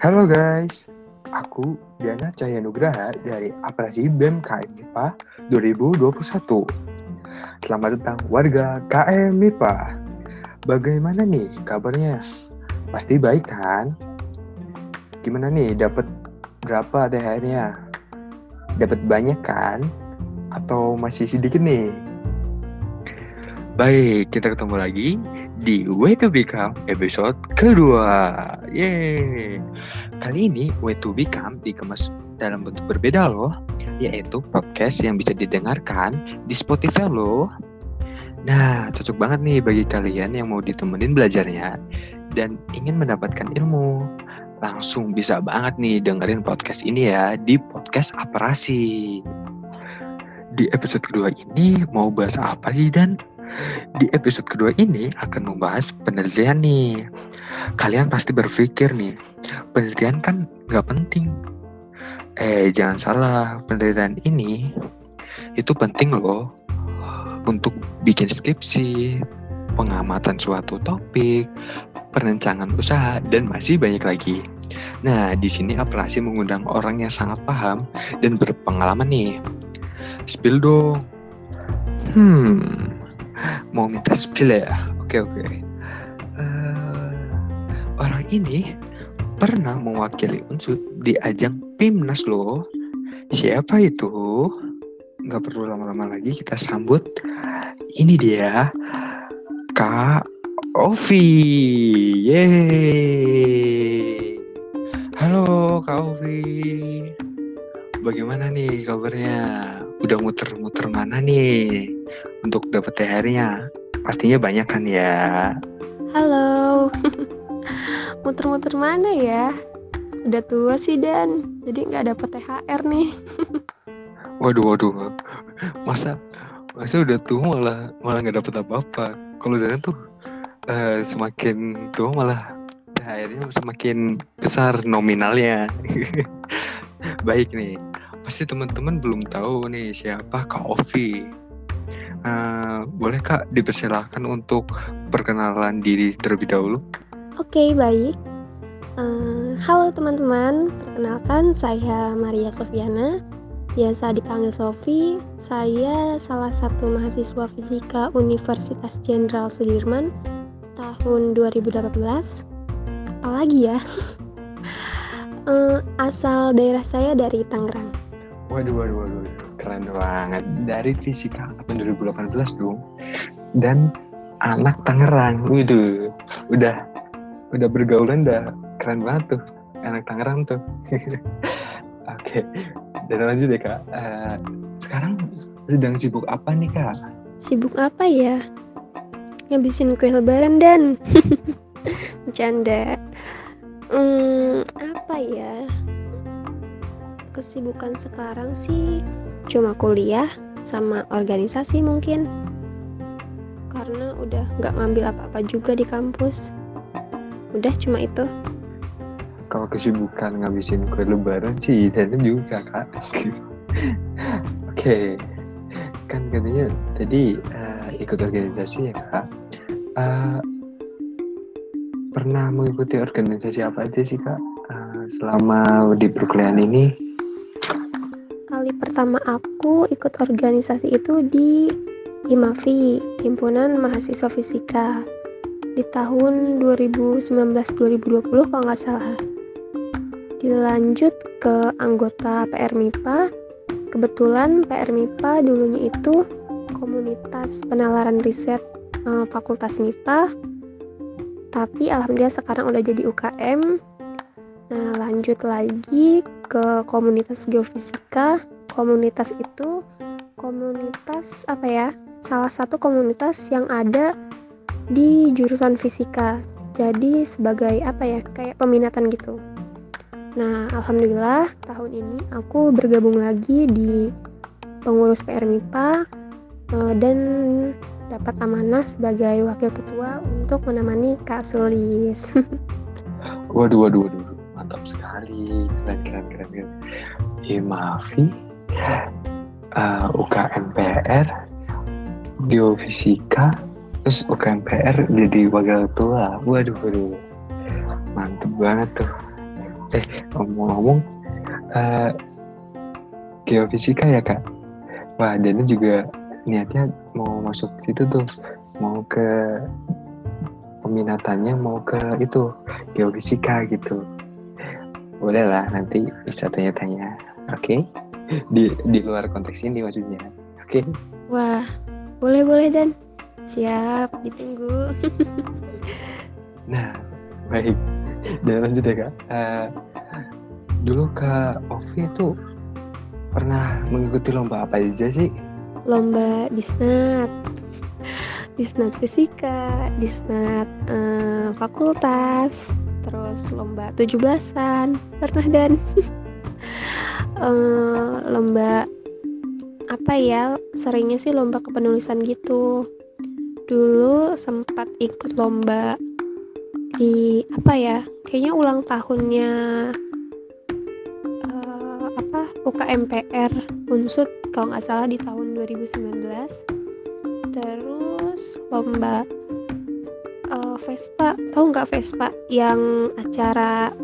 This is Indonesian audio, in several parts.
Halo guys, aku Diana Cahaya Nugraha dari Apresi BEM KM MIPA 2021. Selamat datang warga KM MIPA. Bagaimana nih kabarnya? Pasti baik kan? Gimana nih, dapat berapa THR-nya? Dapat banyak kan? Atau masih sedikit nih? Baik, kita ketemu lagi di Way to Become episode kedua. Yeay. Kali ini Way to Become dikemas dalam bentuk berbeda loh, yaitu podcast yang bisa didengarkan di Spotify loh. Nah, cocok banget nih bagi kalian yang mau ditemenin belajarnya dan ingin mendapatkan ilmu. Langsung bisa banget nih dengerin podcast ini ya di podcast Aparasi. Di episode kedua ini mau bahas apa sih Dan? Di episode kedua ini akan membahas penelitian nih. Kalian pasti berpikir nih, penelitian kan nggak penting. Eh, jangan salah, penelitian ini itu penting loh untuk bikin skripsi, pengamatan suatu topik, perencanaan usaha, dan masih banyak lagi. Nah, di sini Aprasi mengundang orang yang sangat paham dan berpengalaman nih. Spill dong. Hmm, mau minta spill ya? Oke oke. Uh, orang ini pernah mewakili unsur di ajang PIMNAS loh. Siapa itu? Nggak perlu lama-lama lagi kita sambut. Ini dia Kak Ovi. Yeay. Halo Kak Ovi. Bagaimana nih kabarnya? Udah muter-muter mana nih untuk dapat THR-nya? Pastinya banyak kan ya? Halo, muter-muter mana ya? Udah tua sih Dan, jadi nggak dapat THR nih. waduh, waduh, masa masa udah tua malah malah nggak dapat apa-apa. Kalau Dan tuh uh, semakin tua malah THR-nya semakin besar nominalnya. Baik nih, pasti teman-teman belum tahu nih siapa Kak Ovi. Uh, boleh Kak dipersilahkan untuk perkenalan diri terlebih dahulu? Oke, okay, baik. Uh, halo teman-teman, perkenalkan saya Maria Sofiana, biasa dipanggil Sofi. Saya salah satu mahasiswa fisika Universitas Jenderal Sudirman tahun 2018. Apalagi ya? uh, asal daerah saya dari Tangerang. Waduh, waduh, waduh keren banget. Dari fisika angkatan 2018 dong dan anak Tangerang. Waduh udah udah bergaulan udah keren banget tuh anak Tangerang tuh. Oke okay. dan lanjut deh kak. Uh, sekarang sedang sibuk apa nih kak? Sibuk apa ya? Ngabisin kue lebaran dan. Bercanda. Hmm, apa ya? Kesibukan sekarang sih cuma kuliah sama organisasi mungkin. Karena udah nggak ngambil apa-apa juga di kampus. Udah cuma itu. Kalau kesibukan ngabisin kue lebaran sih saya juga kak. Oke. Okay. kan katanya tadi uh, ikut organisasi ya kak. Uh, pernah mengikuti organisasi apa aja sih kak? Uh, selama di perkuliahan ini pertama aku ikut organisasi itu di IMAFI, Himpunan Mahasiswa Fisika. Di tahun 2019-2020 kalau nggak salah. Dilanjut ke anggota PR MIPA. Kebetulan PR MIPA dulunya itu komunitas penalaran riset eh, Fakultas MIPA. Tapi alhamdulillah sekarang udah jadi UKM. Nah, lanjut lagi ke komunitas geofisika. Komunitas itu komunitas apa ya? Salah satu komunitas yang ada di jurusan fisika. Jadi sebagai apa ya? Kayak peminatan gitu. Nah, alhamdulillah tahun ini aku bergabung lagi di pengurus PR MIPA eh, dan dapat amanah sebagai wakil ketua untuk menemani Kak Sulis. waduh, waduh, waduh mantap sekali keren keren keren, keren. Imafi uh, UKMPR geofisika terus UKMPR jadi wakil ketua waduh waduh. Mantep banget tuh. Eh ngomong-ngomong uh, geofisika ya kak? Wah Dana juga niatnya mau masuk situ tuh. Mau ke peminatannya mau ke itu geofisika gitu. Boleh lah nanti bisa tanya-tanya. Oke? okay? Di di luar konteks ini maksudnya. Oke. Okay? wah boleh boleh dan. Siap ditunggu. Nah baik. Dan lanjut ya kak. Uh, dulu kak Ovi itu pernah mengikuti lomba apa aja sih? Lomba disnat. Disnat fisika disnat uh, fakultas terus lomba 17-an pernah dan? Uh, lomba apa ya seringnya sih lomba kepenulisan gitu. Dulu sempat ikut lomba di apa ya kayaknya ulang tahunnya uh, apa UKMPR Unsut kalau nggak salah di tahun 2019 terus lomba uh, Vespa tahu nggak Vespa yang acara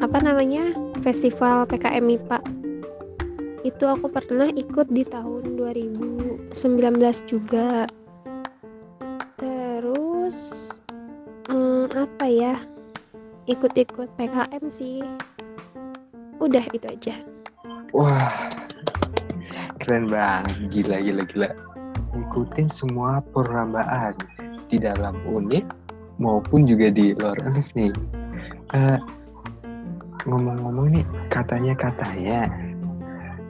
apa namanya festival PKM MIPA itu aku pernah ikut di tahun 2019 juga. Terus hmm, apa ya ikut-ikut PKM sih. Udah itu aja. Wah keren banget. Gila gila gila. Ikutin semua perlombaan di dalam unit maupun juga di luar univ nih. Uh, ngomong-ngomong nih, katanya katanya,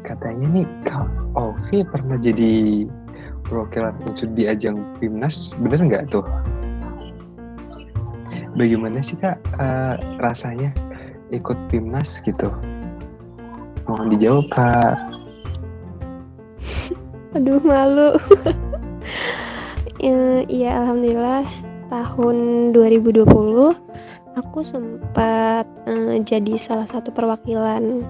katanya nih Kak Ovi pernah jadi perwakilan unsur di ajang Pimnas, bener nggak tuh? Bagaimana sih kak uh, rasanya ikut Pimnas gitu? Mohon dijawab kak. Aduh malu. ya alhamdulillah tahun 2020 aku sempat uh, jadi salah satu perwakilan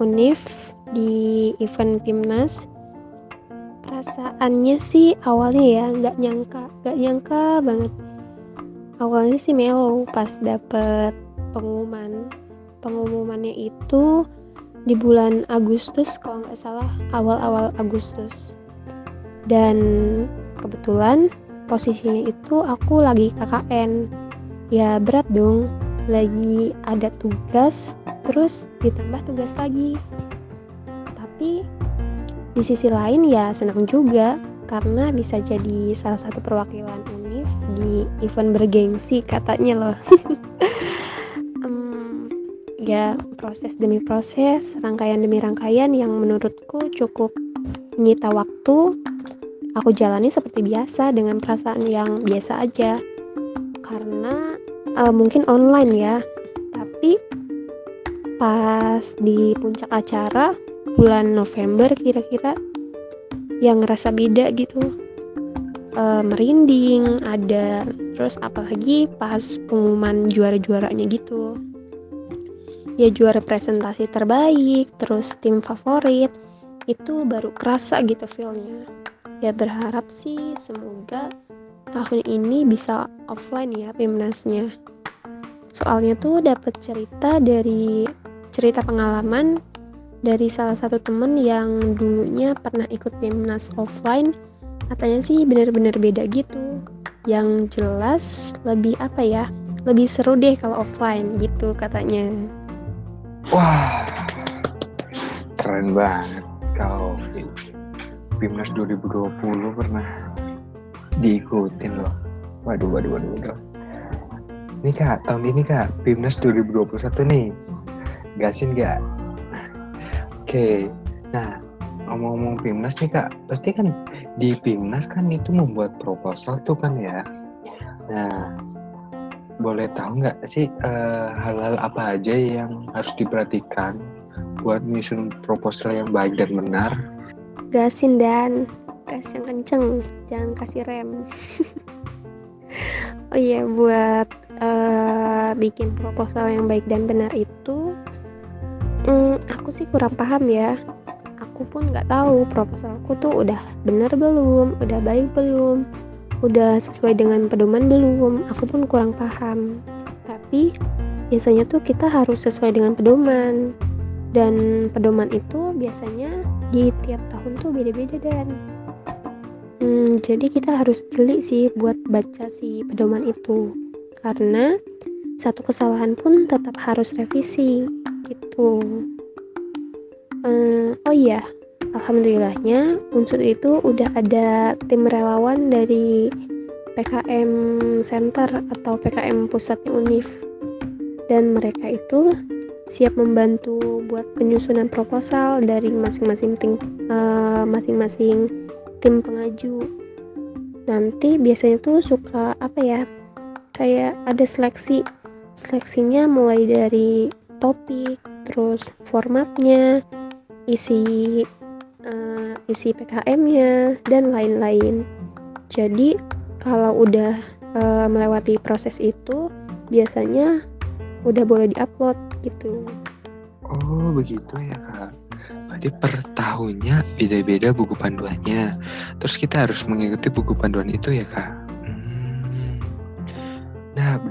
UNIF di event PIMNAS perasaannya sih awalnya ya nggak nyangka nggak nyangka banget. Awalnya sih melo pas dapet pengumuman. Pengumumannya itu di bulan Agustus kalau nggak salah awal-awal Agustus. Dan kebetulan posisinya itu aku lagi KKN ya berat dong. Lagi ada tugas terus ditambah tugas lagi tapi di sisi lain ya senang juga karena bisa jadi salah satu perwakilan UNIF di event bergengsi katanya loh. Um, ya proses demi proses rangkaian demi rangkaian yang menurutku cukup menyita waktu aku jalani seperti biasa dengan perasaan yang biasa aja. Karena uh, mungkin online ya tapi pas di puncak acara bulan November kira-kira yang ngerasa beda gitu. Uh, merinding ada terus apalagi pas pengumuman juara-juaranya gitu. Ya juara presentasi terbaik terus tim favorit itu baru kerasa gitu feelnya. Ya berharap sih semoga tahun ini bisa offline ya Pimnasnya soalnya tuh dapat cerita dari cerita pengalaman dari salah satu temen yang dulunya pernah ikut Pimnas offline katanya sih bener-bener beda gitu yang jelas lebih apa ya lebih seru deh kalau offline gitu katanya wah keren banget kalau Pimnas 2020 pernah diikutin loh. Waduh, waduh, waduh, waduh. Ini kak, tahun ini kak, Pimnas 2021 nih. Gasin gak? Oke, nah ngomong-ngomong Pimnas nih kak, pasti kan di Pimnas kan itu membuat proposal tuh kan ya. Nah, boleh tahu nggak sih eh, hal-hal uh, apa aja yang harus diperhatikan buat menyusun proposal yang baik dan benar? Gasin dan gas yang kenceng jangan kasih rem. Oh iya buat uh, bikin proposal yang baik dan benar itu um, aku sih kurang paham ya. Aku pun nggak tahu proposalku tuh udah benar belum udah baik belum udah sesuai dengan pedoman belum. Aku pun kurang paham. Tapi biasanya tuh kita harus sesuai dengan pedoman. Dan pedoman itu biasanya di tiap tahun tuh beda-beda dan. Hmm, jadi kita harus jeli sih buat baca si pedoman itu. Karena satu kesalahan pun tetap harus revisi gitu. Hmm, oh iya alhamdulillahnya unsur itu udah ada tim relawan dari PKM Center atau PKM pusatnya UNIF. Dan mereka itu siap membantu buat penyusunan proposal dari masing-masing tim uh, masing-masing tim pengaju. Nanti biasanya tuh suka apa ya kayak ada seleksi seleksinya mulai dari topik terus formatnya isi uh, isi PKM-nya dan lain-lain jadi kalau udah uh, melewati proses itu biasanya udah boleh diupload gitu. Oh begitu ya kak. Berarti per tahunnya beda-beda buku panduannya. Terus kita harus mengikuti buku panduan itu ya kak.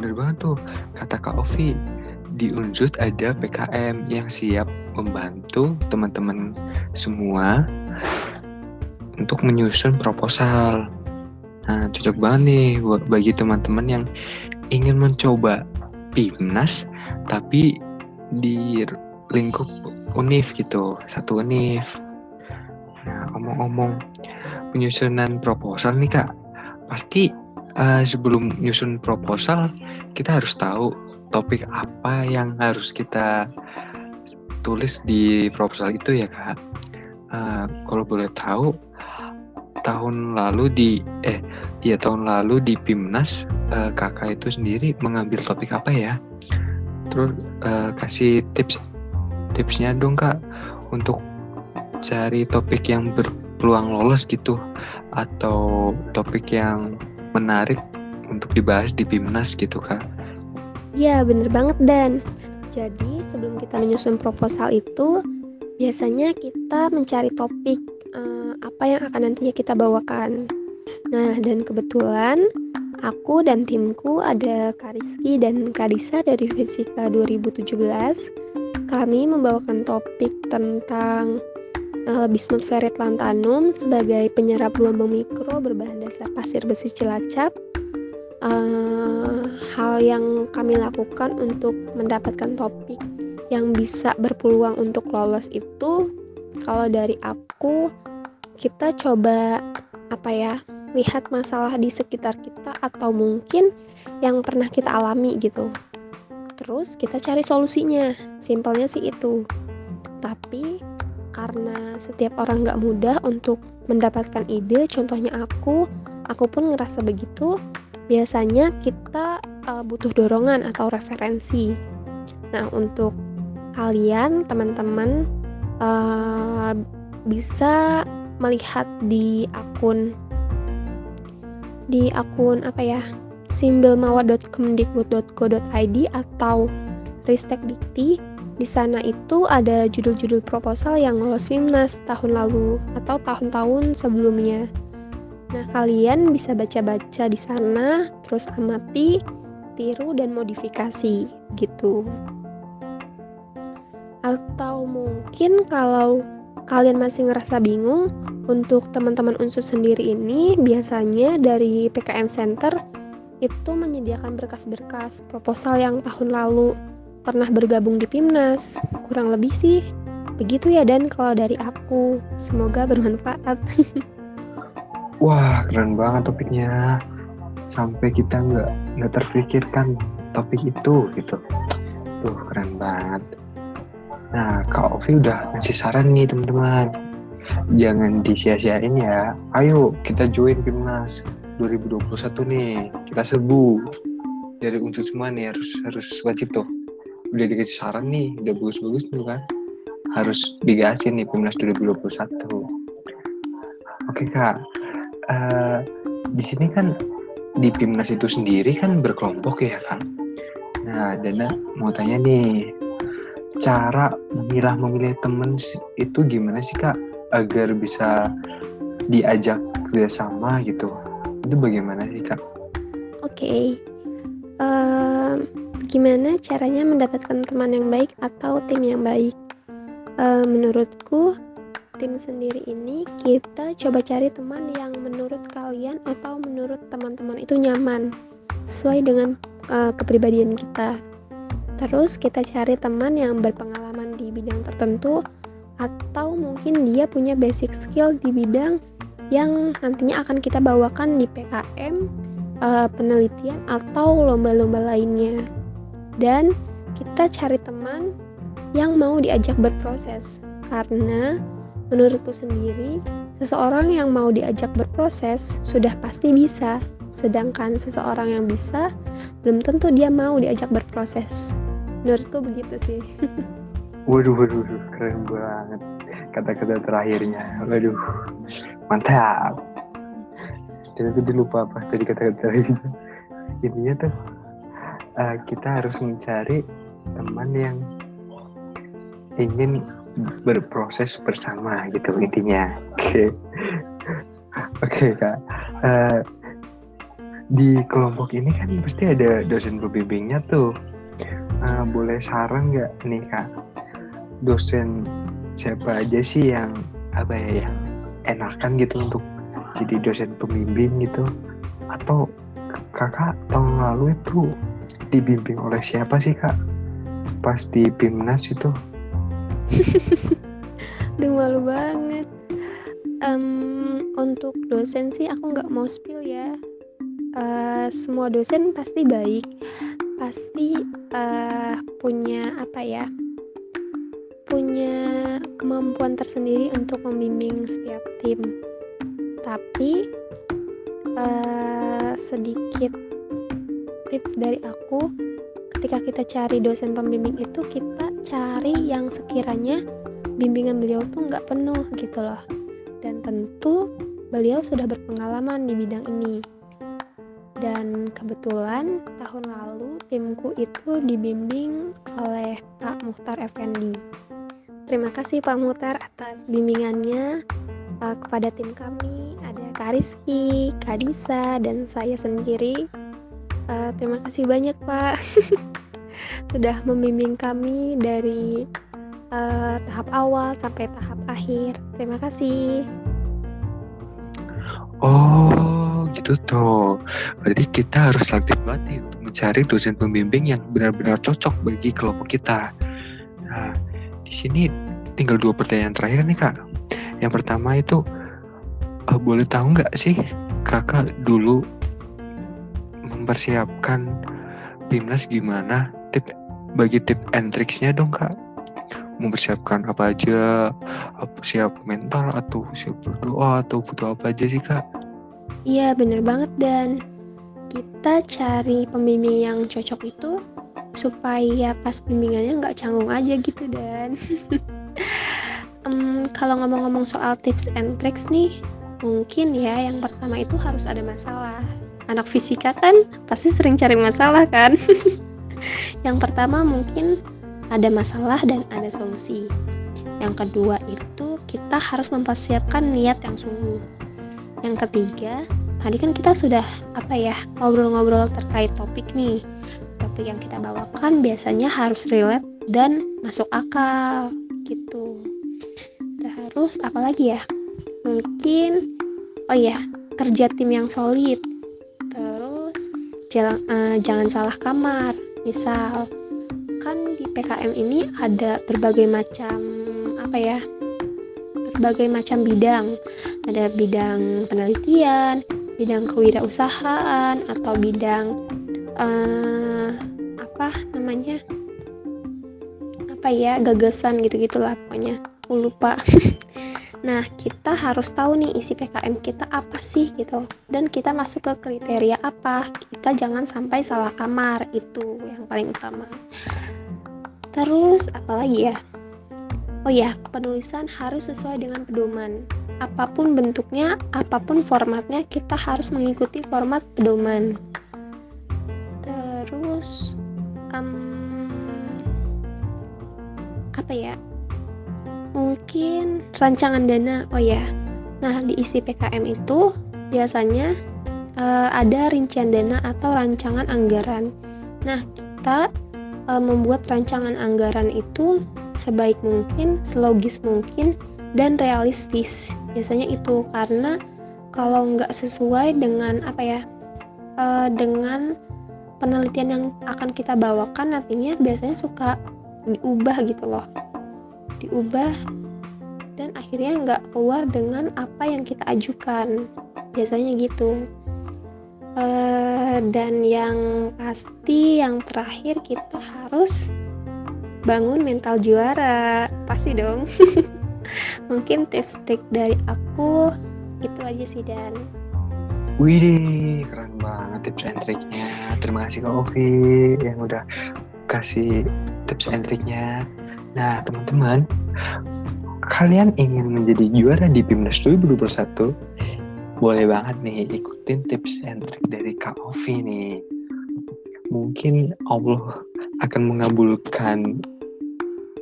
Bener banget tuh kata kak Ovi. Di Unjut ada PKM yang siap membantu teman-teman semua untuk menyusun proposal. Nah, cocok banget nih buat bagi teman-teman yang ingin mencoba PIMNAS tapi di lingkup UNIF gitu, satu UNIF. Nah, omong-omong penyusunan proposal nih Kak, pasti uh, sebelum nyusun proposal kita harus tahu topik apa yang harus kita tulis di proposal itu ya Kak. Uh, kalau boleh tahu tahun lalu di eh ya tahun lalu di PIMNAS uh, kakak itu sendiri mengambil topik apa ya? Terus uh, kasih tips tipsnya dong kak untuk cari topik yang berpeluang lolos gitu atau topik yang menarik untuk dibahas di PIMNAS gitu kak. Ya bener banget Dan. Jadi sebelum kita menyusun proposal itu biasanya kita mencari topik uh, apa yang akan nantinya kita bawakan. Nah dan kebetulan Aku dan timku ada Kariski dan Kadisa dari Fisika 2017. Kami membawakan topik tentang uh, bismut ferrit lantanum sebagai penyerap gelombang mikro berbahan dasar pasir besi Cilacap. Uh, hal yang kami lakukan untuk mendapatkan topik yang bisa berpeluang untuk lolos itu kalau dari aku kita coba apa ya lihat masalah di sekitar kita atau mungkin yang pernah kita alami gitu. Terus kita cari solusinya, simpelnya sih itu. Tapi karena setiap orang nggak mudah untuk mendapatkan ide, contohnya aku, aku pun ngerasa begitu. Biasanya kita uh, butuh dorongan atau referensi. Nah untuk kalian teman-teman uh, bisa melihat di akun di akun apa ya simbelmawar.kemdikbud.go.id atau Ristek Dikti di sana itu ada judul-judul proposal yang lolos Mimnas tahun lalu atau tahun-tahun sebelumnya. Nah, kalian bisa baca-baca di sana, terus amati, tiru dan modifikasi gitu. Atau mungkin kalau kalian masih ngerasa bingung, untuk teman-teman unsur sendiri ini biasanya dari PKM Center itu menyediakan berkas-berkas proposal yang tahun lalu pernah bergabung di Timnas. Kurang lebih sih begitu ya dan kalau dari aku semoga bermanfaat. Wah keren banget topiknya sampai kita nggak nggak terpikirkan topik itu gitu. Tuh keren banget. Nah, Kak Ovi udah ngasih saran nih teman-teman. Jangan disia-siain ya. Ayo kita join Timnas 2021 nih. Kita serbu. Dari unsur semua nih harus harus wajib tuh. Udah dikasih saran nih, udah bagus-bagus tuh kan. Harus digasin nih Timnas 2021. Oke Kak, uh, di sini kan di Timnas itu sendiri kan berkelompok ya kan. Nah, Dana mau tanya nih, cara memilah memilih temen itu gimana sih kak agar bisa diajak kerjasama gitu itu bagaimana sih kak? Oke, okay. uh, gimana caranya mendapatkan teman yang baik atau tim yang baik? Uh, menurutku, tim sendiri ini kita coba cari teman yang menurut kalian atau menurut teman-teman itu nyaman sesuai dengan uh, kepribadian kita. Terus kita cari teman yang berpengalaman di bidang tertentu atau mungkin dia punya basic skill di bidang yang nantinya akan kita bawakan di PKM, uh, penelitian atau lomba-lomba lainnya dan kita cari teman yang mau diajak berproses karena menurutku sendiri seseorang yang mau diajak berproses sudah pasti bisa. Sedangkan seseorang yang bisa belum tentu dia mau diajak berproses. Menurutku begitu sih. Waduh waduh, waduh keren banget kata-kata terakhirnya. Waduh mantap. Dan tadi lupa apa tadi kata-kata terakhirnya. Intinya tuh uh, kita harus mencari teman yang ingin berproses bersama gitu intinya. Oke. Oke kak. Uh, di kelompok ini kan pasti ada dosen pembimbingnya tuh. Uh, boleh saran nggak nih kak? Dosen siapa aja sih yang apa ya yang enakan gitu untuk jadi dosen pembimbing gitu? Atau kakak tahun lalu itu dibimbing oleh siapa sih kak? Pas di Pimnas itu Duh malu banget. Um, untuk dosen sih aku nggak mau spill ya. Uh, semua dosen pasti baik. Pasti uh, punya apa ya? Punya kemampuan tersendiri untuk membimbing setiap tim. Tapi uh, sedikit tips dari aku ketika kita cari dosen pembimbing itu kita cari yang sekiranya bimbingan beliau tuh nggak penuh gitu loh. Dan tentu beliau sudah berpengalaman di bidang ini. Dan kebetulan tahun lalu timku itu dibimbing oleh Pak Muhtar Effendi. Terima kasih Pak Muhtar atas bimbingannya uh, kepada tim kami. Ada Kak Rizky, Kak Disa, dan saya sendiri. Uh, terima kasih banyak Pak sudah membimbing kami dari uh, tahap awal sampai tahap akhir. Terima kasih. Oh, gitu toh. Berarti kita harus aktif banget untuk mencari dosen pembimbing yang benar-benar cocok bagi kelompok kita. Nah, di sini tinggal dua pertanyaan terakhir nih kak. Yang pertama itu uh, boleh tahu nggak sih kakak dulu mempersiapkan timnas gimana bagi tip and tricksnya dong kak. Mempersiapkan apa aja siap mental atau siap berdoa atau butuh apa aja sih kak? Iya bener banget dan. Kita cari pembimbing yang cocok itu supaya pas bimbingannya nggak canggung aja gitu dan. Um, kalau ngomong-ngomong soal tips and tricks nih mungkin ya yang pertama itu harus ada masalah. Anak fisika kan pasti sering cari masalah kan yang pertama mungkin ada masalah dan ada solusi. Yang kedua itu kita harus mempersiapkan niat yang sungguh. Yang ketiga tadi kan kita sudah apa ya ngobrol-ngobrol terkait topik nih. Topik yang kita bawakan biasanya harus relate dan masuk akal gitu. Terus apalagi ya? Mungkin oh ya kerja tim yang solid. Jangan, uh, jangan salah kamar misal kan di PKM ini ada berbagai macam apa ya berbagai macam bidang. Ada bidang penelitian bidang kewirausahaan atau bidang uh, apa namanya apa ya gagasan gitu gitulah pokoknya. Aku lupa Nah, kita harus tahu nih isi PKM kita apa sih gitu. Dan kita masuk ke kriteria apa. Kita jangan sampai salah kamar, itu yang paling utama. Terus apa lagi ya? Oh ya, penulisan harus sesuai dengan pedoman. Apa pun bentuknya, apa pun formatnya, kita harus mengikuti format pedoman. Terus um, apa ya? mungkin rancangan dana. Oh ya nah di isi PKM itu biasanya uh, ada rincian dana atau rancangan anggaran. Nah kita uh, membuat rancangan anggaran itu sebaik mungkin, selogis mungkin, dan realistis. Biasanya itu karena kalau nggak sesuai dengan apa ya, uh, dengan penelitian yang akan kita bawakan nantinya biasanya suka diubah gitu loh. Diubah dan akhirnya nggak keluar dengan apa yang kita ajukan. Biasanya gitu. Uh, dan yang pasti yang terakhir kita harus bangun mental juara. Pasti dong. Mungkin tips trik dari aku itu aja sih dan. Wih, keren banget tips and triknya. Terima kasih Kak Ovi yang udah kasih tips and triknya. Nah, teman-teman, kalian ingin menjadi juara di PIMNAS 2021? Boleh banget nih ikutin tips and trik dari Kak Ovi nih. Mungkin Allah akan mengabulkan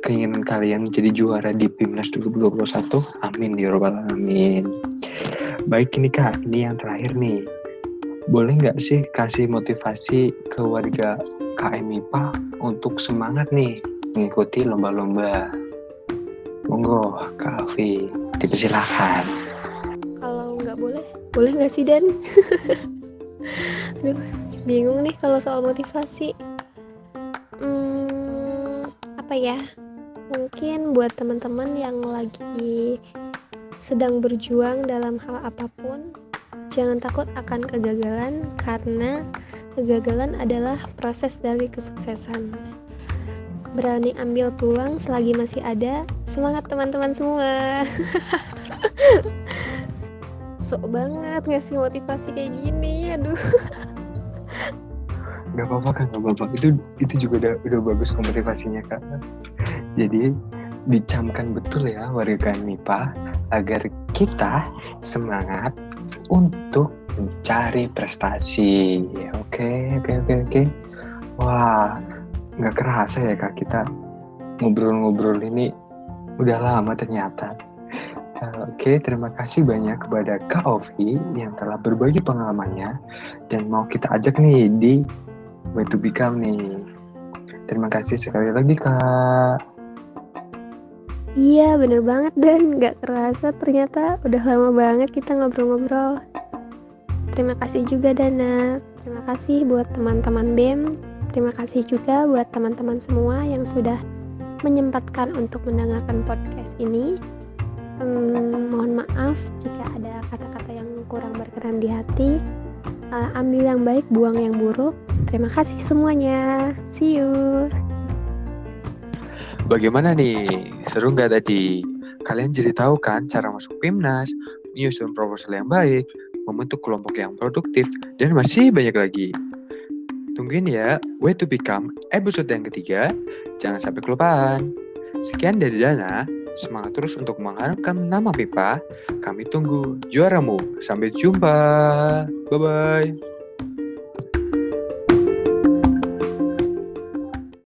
keinginan kalian menjadi juara di PIMNAS 2021. Amin ya robbal alamin. Baik ini kak, ini yang terakhir nih. Boleh nggak sih kasih motivasi ke warga KM IPA untuk semangat nih mengikuti lomba-lomba? Monggo, Kak Alfi, dipersilahkan. Kalau nggak boleh, boleh nggak sih Dan? Aduh, bingung nih kalau soal motivasi. Hmm, apa ya? Mungkin buat teman-teman yang lagi sedang berjuang dalam hal apa pun, jangan takut akan kegagalan karena kegagalan adalah proses dari kesuksesan. Berani ambil peluang selagi masih ada. Semangat teman-teman semua. Sok banget ngasih motivasi kayak gini, aduh. Gak apa-apa kan, gak apa-apa. Itu itu juga udah, udah bagus motivasinya kak. Jadi dicamkan betul ya warga MIPA agar kita semangat untuk mencari prestasi. Oke, oke, oke, oke. Wah, nggak kerasa ya kak kita ngobrol-ngobrol ini udah lama ternyata. Oke, terima kasih banyak kepada Kak Ovi yang telah berbagi pengalamannya dan mau kita ajak nih di Way to Become nih. Terima kasih sekali lagi Kak. Iya bener banget dan gak kerasa ternyata udah lama banget kita ngobrol-ngobrol Terima kasih juga Dana Terima kasih buat teman-teman BEM Terima kasih juga buat teman-teman semua yang sudah menyempatkan untuk mendengarkan podcast ini hmm, Mohon maaf jika ada kata-kata yang kurang berkenan di hati uh, Ambil yang baik, buang yang buruk Terima kasih semuanya See you Bagaimana nih? Seru nggak tadi? Kalian jadi tahu kan cara masuk PIMNAS, menyusun proposal yang baik, membentuk kelompok yang produktif, dan masih banyak lagi. Tungguin ya, Way to Become episode yang ketiga. Jangan sampai kelupaan. Sekian dari Dana, semangat terus untuk mengharapkan nama pipa. Kami tunggu juaramu. Sampai jumpa. Bye-bye.